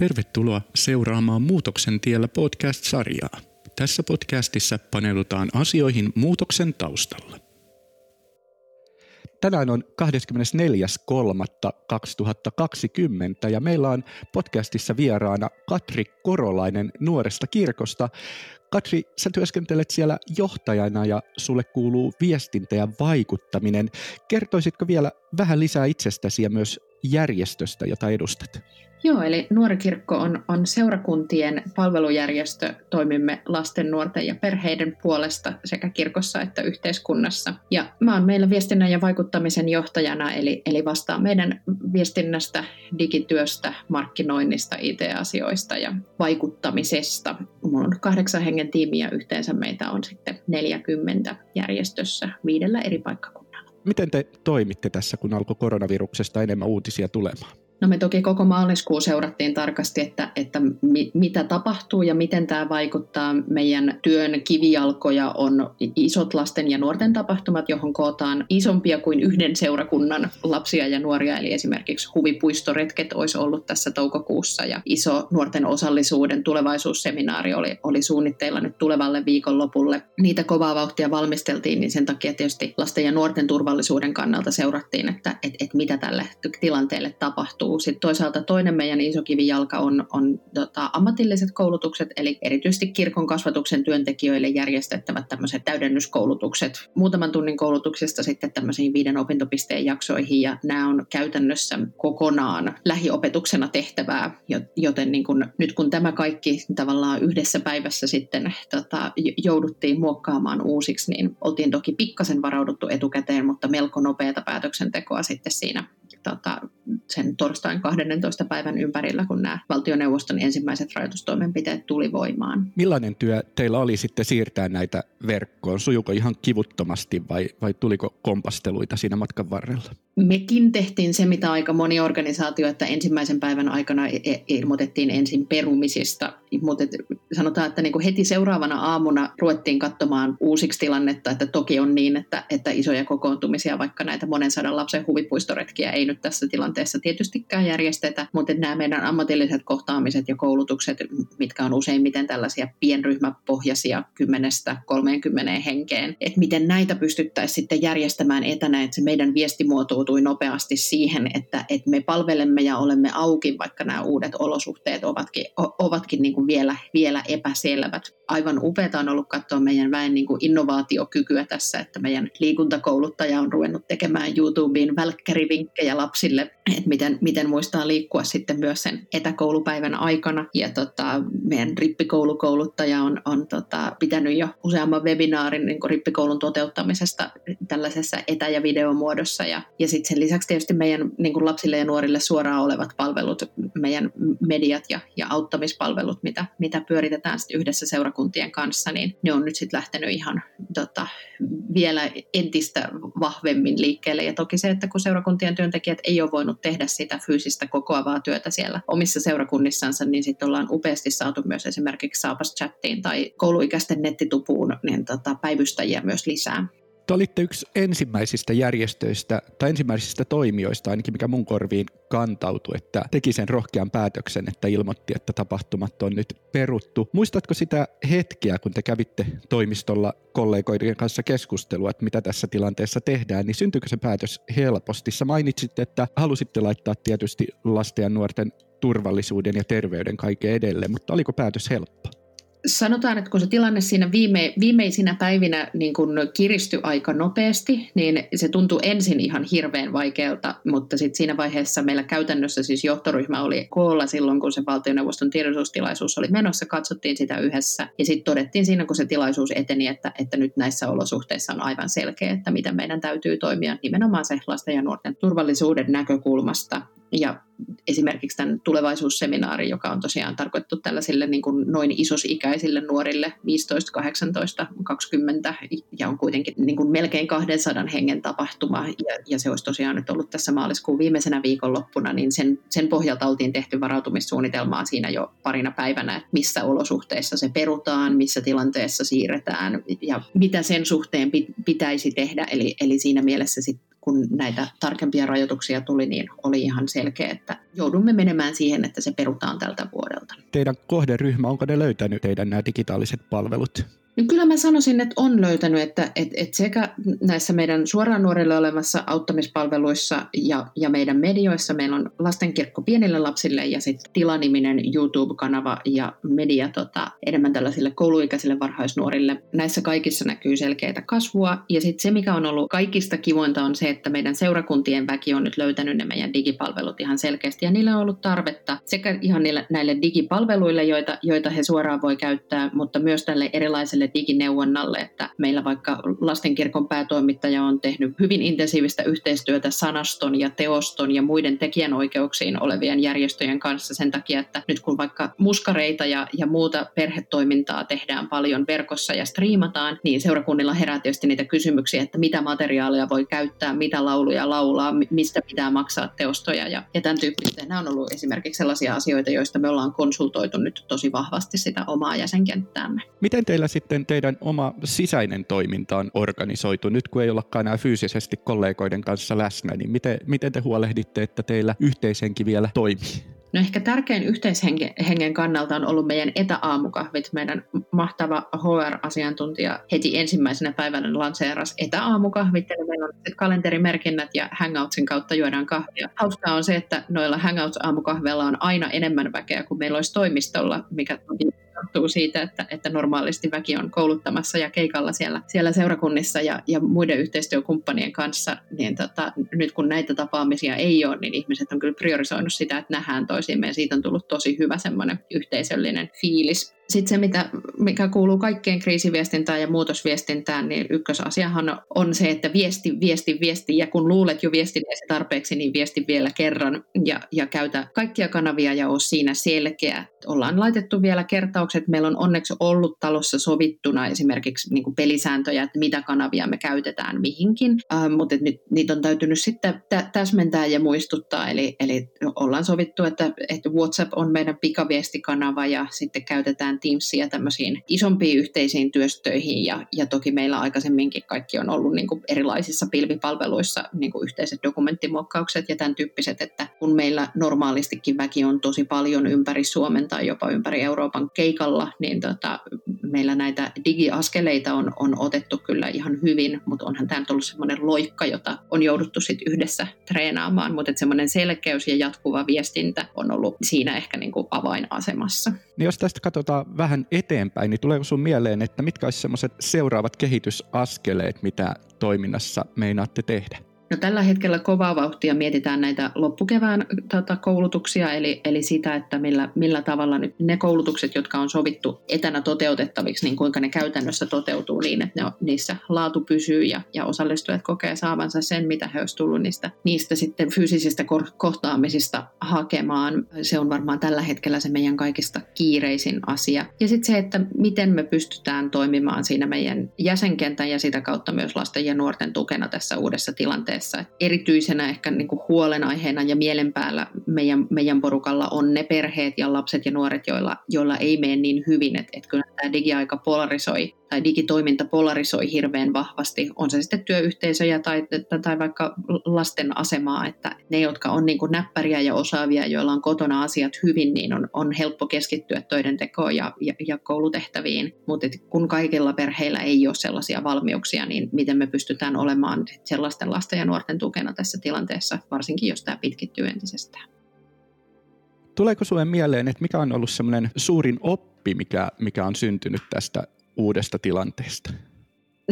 Tervetuloa seuraamaan Muutoksen tiellä podcast-sarjaa. Tässä podcastissa paneudutaan asioihin muutoksen taustalla. Tänään on 24.3.2020 ja meillä on podcastissa vieraana Katri Korolainen Nuoresta kirkosta. Katri, sä työskentelet siellä johtajana ja sulle kuuluu viestintä ja vaikuttaminen. Kertoisitko vielä vähän lisää itsestäsi ja myös järjestöstä, jota edustat? Joo, eli Nuori kirkko on, on seurakuntien palvelujärjestö. Toimimme lasten, nuorten ja perheiden puolesta sekä kirkossa että yhteiskunnassa. Ja mä oon meillä viestinnän ja vaikuttamisen johtajana, eli, eli vastaan meidän viestinnästä, digityöstä, markkinoinnista, IT-asioista ja vaikuttamisesta. Mulla on kahdeksan hengen tiimi ja yhteensä meitä on sitten 40 järjestössä viidellä eri paikkakunnalla. Miten te toimitte tässä, kun alkoi koronaviruksesta enemmän uutisia tulemaan? No me toki koko maaliskuun seurattiin tarkasti, että, että mi, mitä tapahtuu ja miten tämä vaikuttaa. Meidän työn kivijalkoja on isot lasten ja nuorten tapahtumat, johon kootaan isompia kuin yhden seurakunnan lapsia ja nuoria. Eli esimerkiksi huvipuistoretket olisi ollut tässä toukokuussa ja iso nuorten osallisuuden tulevaisuusseminaari oli, oli suunnitteilla nyt tulevalle viikonlopulle. Niitä kovaa vauhtia valmisteltiin, niin sen takia tietysti lasten ja nuorten turvallisuuden kannalta seurattiin, että et, et mitä tälle tilanteelle tapahtuu tapahtuu. Sitten toisaalta toinen meidän iso kivijalka on, on tota, ammatilliset koulutukset, eli erityisesti kirkon kasvatuksen työntekijöille järjestettävät tämmöiset täydennyskoulutukset. Muutaman tunnin koulutuksesta sitten tämmöisiin viiden opintopisteen jaksoihin, ja nämä on käytännössä kokonaan lähiopetuksena tehtävää, joten niin kun, nyt kun tämä kaikki tavallaan yhdessä päivässä sitten tota, jouduttiin muokkaamaan uusiksi, niin oltiin toki pikkasen varauduttu etukäteen, mutta melko nopeata päätöksentekoa sitten siinä tota, sen torstain 12. päivän ympärillä, kun nämä valtioneuvoston ensimmäiset rajoitustoimenpiteet tuli voimaan. Millainen työ teillä oli sitten siirtää näitä verkkoon? Sujuko ihan kivuttomasti vai, vai tuliko kompasteluita siinä matkan varrella? Mekin tehtiin se, mitä aika moni organisaatio, että ensimmäisen päivän aikana e-, e-, ilmoitettiin ensin perumisista, mutta sanotaan, että niin kuin heti seuraavana aamuna ruvettiin katsomaan uusiksi tilannetta, että toki on niin, että, että isoja kokoontumisia, vaikka näitä monen sadan lapsen huvipuistoretkiä ei nyt tässä tilanteessa tietystikään järjestetä, mutta nämä meidän ammatilliset kohtaamiset ja koulutukset, mitkä on useimmiten tällaisia pienryhmäpohjaisia 10-30 henkeen, että miten näitä pystyttäisiin sitten järjestämään etänä, että se meidän viesti muotoutui nopeasti siihen, että, että me palvelemme ja olemme auki, vaikka nämä uudet olosuhteet ovatkin, ovatkin niin kuin vielä, vielä epäselvät. Aivan upeata on ollut katsoa meidän väen niin kuin innovaatiokykyä tässä, että meidän liikuntakouluttaja on ruvennut tekemään YouTubeen välkkärivinkkejä lapsille, että miten, miten muistaa liikkua sitten myös sen etäkoulupäivän aikana. Ja tota, meidän rippikoulukouluttaja on, on tota, pitänyt jo useamman webinaarin niin kuin rippikoulun toteuttamisesta tällaisessa etä- ja videomuodossa. Ja, ja sitten sen lisäksi tietysti meidän niin kuin lapsille ja nuorille suoraan olevat palvelut, meidän mediat ja, ja auttamispalvelut, mitä, mitä pyöritetään sitten yhdessä seurakuntien kanssa, niin ne on nyt sitten lähtenyt ihan tota, vielä entistä vahvemmin liikkeelle. Ja toki se, että kun seurakuntien työntekijät ei ole voinut tehdä sitä fyysistä kokoavaa työtä siellä omissa seurakunnissansa, niin sitten ollaan upeasti saatu myös esimerkiksi Saapas chattiin tai kouluikäisten nettitupuun niin tota, päivystäjiä myös lisää. Te olitte yksi ensimmäisistä järjestöistä tai ensimmäisistä toimijoista, ainakin mikä mun korviin kantautui, että teki sen rohkean päätöksen, että ilmoitti, että tapahtumat on nyt peruttu. Muistatko sitä hetkeä, kun te kävitte toimistolla kollegoiden kanssa keskustelua, että mitä tässä tilanteessa tehdään, niin syntyykö se päätös helposti? Sä mainitsit, että halusitte laittaa tietysti lasten ja nuorten turvallisuuden ja terveyden kaiken edelle, mutta oliko päätös helppo? Sanotaan, että kun se tilanne siinä viime, viimeisinä päivinä niin kun kiristyi aika nopeasti, niin se tuntui ensin ihan hirveän vaikealta, mutta sitten siinä vaiheessa meillä käytännössä siis johtoryhmä oli koolla silloin, kun se valtioneuvoston tiedotustilaisuus oli menossa, katsottiin sitä yhdessä ja sitten todettiin siinä, kun se tilaisuus eteni, että, että nyt näissä olosuhteissa on aivan selkeä, että miten meidän täytyy toimia nimenomaan se lasten ja nuorten turvallisuuden näkökulmasta. Ja esimerkiksi tämän tulevaisuusseminaari, joka on tosiaan tarkoitettu tällaisille niin kuin noin isosikäisille nuorille, 15, 18, 20, ja on kuitenkin niin kuin melkein 200 hengen tapahtuma, ja, ja se olisi tosiaan nyt ollut tässä maaliskuun viimeisenä viikonloppuna, niin sen, sen pohjalta oltiin tehty varautumissuunnitelmaa siinä jo parina päivänä, että missä olosuhteissa se perutaan, missä tilanteessa siirretään, ja mitä sen suhteen pitäisi tehdä, eli, eli siinä mielessä sitten kun näitä tarkempia rajoituksia tuli, niin oli ihan selkeä, että joudumme menemään siihen, että se perutaan tältä vuodelta. Teidän kohderyhmä, onko ne löytänyt teidän nämä digitaaliset palvelut? No kyllä mä sanoisin, että on löytänyt, että, että, että sekä näissä meidän suoraan nuorille olemassa auttamispalveluissa ja, ja meidän medioissa meillä on lastenkirkko pienille lapsille ja sitten tilaniminen YouTube-kanava ja media tota, enemmän tällaisille kouluikäisille varhaisnuorille. Näissä kaikissa näkyy selkeitä kasvua ja sitten se, mikä on ollut kaikista kivointa on se, että meidän seurakuntien väki on nyt löytänyt ne meidän digipalvelut ihan selkeästi ja niillä on ollut tarvetta sekä ihan niille, näille digipalveluille, joita, joita he suoraan voi käyttää, mutta myös tälle erilaiselle sille digineuvonnalle, että meillä vaikka lastenkirkon päätoimittaja on tehnyt hyvin intensiivistä yhteistyötä sanaston ja teoston ja muiden tekijänoikeuksiin olevien järjestöjen kanssa sen takia, että nyt kun vaikka muskareita ja, ja muuta perhetoimintaa tehdään paljon verkossa ja striimataan, niin seurakunnilla herää tietysti niitä kysymyksiä, että mitä materiaalia voi käyttää, mitä lauluja laulaa, mistä pitää maksaa teostoja ja, ja tämän tyyppistä. Nämä on ollut esimerkiksi sellaisia asioita, joista me ollaan konsultoitu nyt tosi vahvasti sitä omaa jäsenkenttäämme. Miten teillä sitten miten teidän oma sisäinen toiminta on organisoitu? Nyt kun ei ollakaan enää fyysisesti kollegoiden kanssa läsnä, niin miten, miten te huolehditte, että teillä yhteishenki vielä toimii? No ehkä tärkein yhteishengen kannalta on ollut meidän etäaamukahvit. Meidän mahtava HR-asiantuntija heti ensimmäisenä päivänä lanseerasi etäaamukahvit. Eli meillä on kalenterimerkinnät ja Hangoutsin kautta juodaan kahvia. Hauskaa on se, että noilla Hangouts-aamukahveilla on aina enemmän väkeä kuin meillä olisi toimistolla, mikä johtuu siitä, että, että normaalisti väki on kouluttamassa ja keikalla siellä, siellä seurakunnissa ja, ja muiden yhteistyökumppanien kanssa, niin tota, nyt kun näitä tapaamisia ei ole, niin ihmiset on kyllä priorisoinut sitä, että nähdään toisiimme ja siitä on tullut tosi hyvä semmoinen yhteisöllinen fiilis. Sitten se, mitä, mikä kuuluu kaikkeen kriisiviestintään ja muutosviestintään, niin ykkösasiahan on se, että viesti, viesti, viesti. Ja kun luulet jo viestineesi tarpeeksi, niin viesti vielä kerran ja, ja käytä kaikkia kanavia ja ole siinä selkeä. Ollaan laitettu vielä kertaukset. Meillä on onneksi ollut talossa sovittuna esimerkiksi niin pelisääntöjä, että mitä kanavia me käytetään mihinkin. Äh, mutta nyt niitä on täytynyt sitten tä- täsmentää ja muistuttaa. Eli, eli ollaan sovittu, että, että WhatsApp on meidän pikaviestikanava ja sitten käytetään käytetään Teamsia tämmöisiin isompiin yhteisiin työstöihin ja, ja toki meillä aikaisemminkin kaikki on ollut niin kuin erilaisissa pilvipalveluissa niin kuin yhteiset dokumenttimuokkaukset ja tämän tyyppiset, että kun meillä normaalistikin väki on tosi paljon ympäri Suomen tai jopa ympäri Euroopan keikalla, niin tota, meillä näitä digiaskeleita on, on otettu kyllä ihan hyvin, mutta onhan tämä ollut semmoinen loikka, jota on jouduttu sitten yhdessä treenaamaan, mutta semmoinen selkeys ja jatkuva viestintä on ollut siinä ehkä niin kuin avainasemassa. Niin jos tästä katsotaan vähän eteenpäin, niin tuleeko sun mieleen, että mitkä sellaiset seuraavat kehitysaskeleet, mitä toiminnassa meinaatte tehdä? No, tällä hetkellä kovaa vauhtia mietitään näitä loppukevään tota, koulutuksia, eli, eli sitä, että millä, millä tavalla nyt ne koulutukset, jotka on sovittu etänä toteutettaviksi, niin kuinka ne käytännössä toteutuu niin, että ne niissä laatu pysyy ja, ja osallistujat kokee saavansa sen, mitä he olisivat tullut niistä, niistä sitten fyysisistä kohtaamisista hakemaan. Se on varmaan tällä hetkellä se meidän kaikista kiireisin asia. Ja sitten se, että miten me pystytään toimimaan siinä meidän jäsenkentän ja sitä kautta myös lasten ja nuorten tukena tässä uudessa tilanteessa tilanteessa. Erityisenä ehkä niin kuin huolenaiheena ja mielen päällä meidän, meidän porukalla on ne perheet ja lapset ja nuoret, joilla, joilla ei mene niin hyvin, että, että kyllä tämä digiaika polarisoi tai digitoiminta polarisoi hirveän vahvasti, on se sitten työyhteisöjä tai, tai vaikka lasten asemaa, että ne, jotka on niin kuin näppäriä ja osaavia, joilla on kotona asiat hyvin, niin on, on helppo keskittyä töiden tekoon ja, ja, ja koulutehtäviin, mutta kun kaikilla perheillä ei ole sellaisia valmiuksia, niin miten me pystytään olemaan sellaisten lasten ja nuorten tukena tässä tilanteessa, varsinkin jos tämä pitkittyy entisestään. Tuleeko sinulle mieleen, että mikä on ollut semmoinen suurin oppi, mikä, mikä on syntynyt tästä uudesta tilanteesta?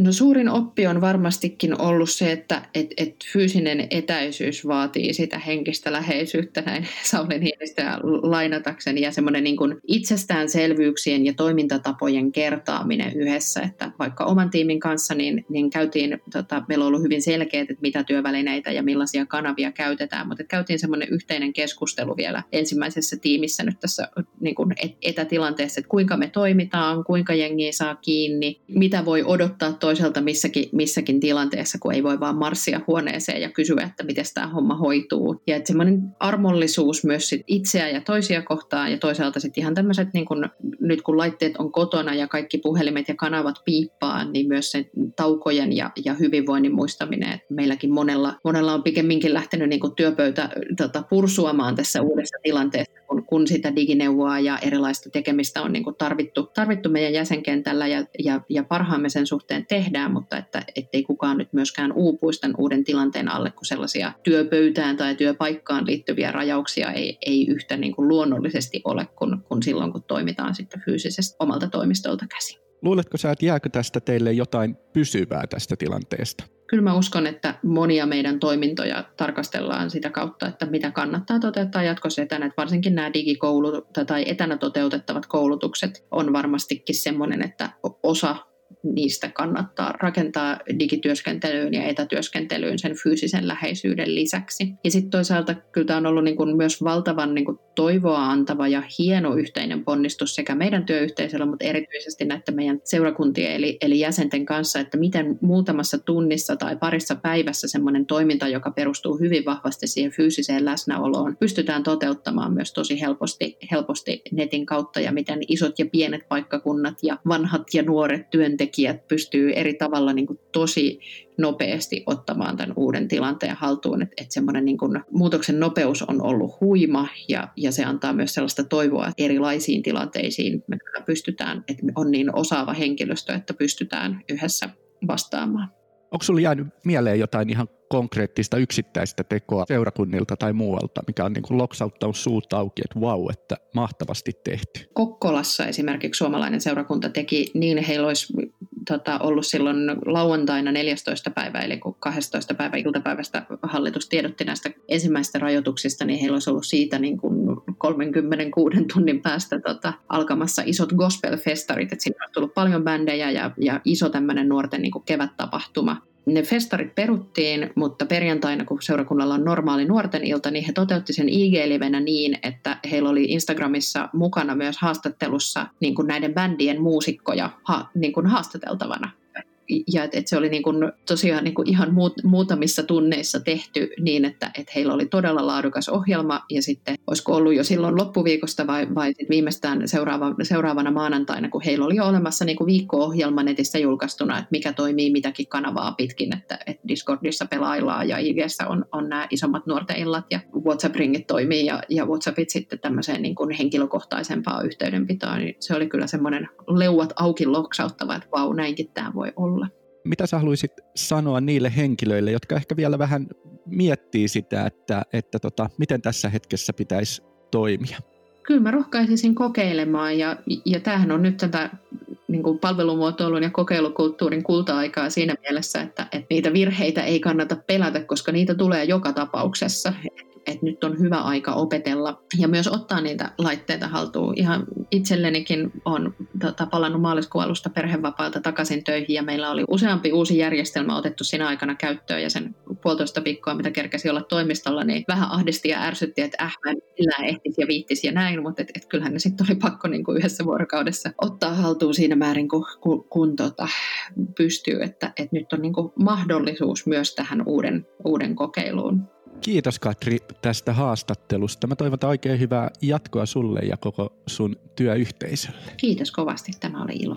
No suurin oppi on varmastikin ollut se, että et, et fyysinen etäisyys vaatii sitä henkistä läheisyyttä näin Sauli Niinistä lainatakseni ja semmoinen niin itsestäänselvyyksien ja toimintatapojen kertaaminen yhdessä, että vaikka oman tiimin kanssa niin, niin käytiin, tota, meillä on ollut hyvin selkeät, että mitä työvälineitä ja millaisia kanavia käytetään, mutta käytiin semmoinen yhteinen keskustelu vielä ensimmäisessä tiimissä nyt tässä niin kuin etätilanteessa, että kuinka me toimitaan, kuinka jengiä saa kiinni, mitä voi odottaa toiselta missäkin, missäkin tilanteessa, kun ei voi vaan marssia huoneeseen ja kysyä, että miten tämä homma hoituu. Ja että semmoinen armollisuus myös sit itseä ja toisia kohtaan ja toisaalta sitten ihan tämmöiset, niin kun, nyt kun laitteet on kotona ja kaikki puhelimet ja kanavat piippaa, niin myös se taukojen ja, ja hyvinvoinnin muistaminen, että meilläkin monella, monella on pikemminkin lähtenyt niin työpöytä tota, pursuamaan tässä uudessa tilanteessa, kun, kun sitä digineuvoa ja erilaista tekemistä on niin tarvittu, tarvittu meidän jäsenkentällä ja, ja, ja parhaamme sen suhteen tehdään, mutta että ettei kukaan nyt myöskään uupuisi tämän uuden tilanteen alle, kun sellaisia työpöytään tai työpaikkaan liittyviä rajauksia ei, ei yhtä niin kuin luonnollisesti ole kuin, kuin silloin, kun toimitaan sitten fyysisesti omalta toimistolta käsin. Luuletko sä, että jääkö tästä teille jotain pysyvää tästä tilanteesta? Kyllä mä uskon, että monia meidän toimintoja tarkastellaan sitä kautta, että mitä kannattaa toteuttaa jatkossa etänä. Että varsinkin nämä digikoulut tai etänä toteutettavat koulutukset on varmastikin semmoinen, että osa niistä kannattaa rakentaa digityöskentelyyn ja etätyöskentelyyn sen fyysisen läheisyyden lisäksi. Ja sitten toisaalta kyllä tämä on ollut niin kuin myös valtavan niin kuin toivoa antava ja hieno yhteinen ponnistus sekä meidän työyhteisöllä, mutta erityisesti näiden meidän seurakuntien eli, eli jäsenten kanssa, että miten muutamassa tunnissa tai parissa päivässä semmoinen toiminta, joka perustuu hyvin vahvasti siihen fyysiseen läsnäoloon, pystytään toteuttamaan myös tosi helposti, helposti netin kautta ja miten isot ja pienet paikkakunnat ja vanhat ja nuoret työntekijät pystyy eri tavalla niin kuin tosi nopeasti ottamaan tämän uuden tilanteen haltuun. Että et semmoinen niin muutoksen nopeus on ollut huima ja, ja se antaa myös sellaista toivoa että erilaisiin tilanteisiin. Me pystytään, että on niin osaava henkilöstö, että pystytään yhdessä vastaamaan. Onko sinulla jäänyt mieleen jotain ihan konkreettista yksittäistä tekoa seurakunnilta tai muualta, mikä on niin kuin loksauttanut suut auki, että vau, että mahtavasti tehty? Kokkolassa esimerkiksi suomalainen seurakunta teki niin, heillä olisi tota, ollut silloin lauantaina 14. päivä, eli kun 12. päivä iltapäivästä hallitus tiedotti näistä ensimmäistä rajoituksista, niin heillä olisi ollut siitä niin kuin 36 tunnin päästä tota, alkamassa isot gospel-festarit, että sinne on tullut paljon bändejä ja, ja iso tämmöinen nuorten niin kuin kevättapahtuma ne festarit peruttiin, mutta perjantaina, kun seurakunnalla on normaali nuorten ilta, niin he toteutti sen IG-livenä niin, että heillä oli Instagramissa mukana myös haastattelussa niin kuin näiden bändien muusikkoja ha, niin kuin haastateltavana ja että et se oli niin kuin tosiaan niin kuin ihan muut, muutamissa tunneissa tehty niin, että et heillä oli todella laadukas ohjelma ja sitten olisiko ollut jo silloin loppuviikosta vai, vai sit viimeistään seuraava, seuraavana maanantaina, kun heillä oli jo olemassa niin kuin viikko-ohjelma netissä julkaistuna, että mikä toimii mitäkin kanavaa pitkin, että, että Discordissa pelaillaan ja IGssä on, on nämä isommat nuorten illat ja WhatsApp-ringit toimii ja, ja WhatsAppit sitten tämmöiseen niin kuin henkilökohtaisempaa yhteydenpitoa, niin se oli kyllä semmoinen leuat auki loksauttava, että vau, näinkin tämä voi olla mitä sä haluaisit sanoa niille henkilöille, jotka ehkä vielä vähän miettii sitä, että, että tota, miten tässä hetkessä pitäisi toimia? Kyllä mä rohkaisisin kokeilemaan ja, ja tämähän on nyt tätä niin kuin palvelumuotoilun ja kokeilukulttuurin kulta-aikaa siinä mielessä, että, että niitä virheitä ei kannata pelätä, koska niitä tulee joka tapauksessa että nyt on hyvä aika opetella ja myös ottaa niitä laitteita haltuun. Ihan itsellenikin on tota, palannut maaliskuun alusta perhevapailta takaisin töihin ja meillä oli useampi uusi järjestelmä otettu siinä aikana käyttöön ja sen puolitoista viikkoa, mitä kerkesi olla toimistolla, niin vähän ahdisti ja ärsytti, että äh, mä en millään ehtisi ja viittisi ja näin, mutta et, et kyllähän ne sitten oli pakko niin kuin yhdessä vuorokaudessa ottaa haltuun siinä määrin, kun, kun, kun tota, pystyy, että, että nyt on niin kuin mahdollisuus myös tähän uuden, uuden kokeiluun. Kiitos Katri tästä haastattelusta. Mä toivotan oikein hyvää jatkoa sulle ja koko sun työyhteisölle. Kiitos kovasti, tämä oli ilo.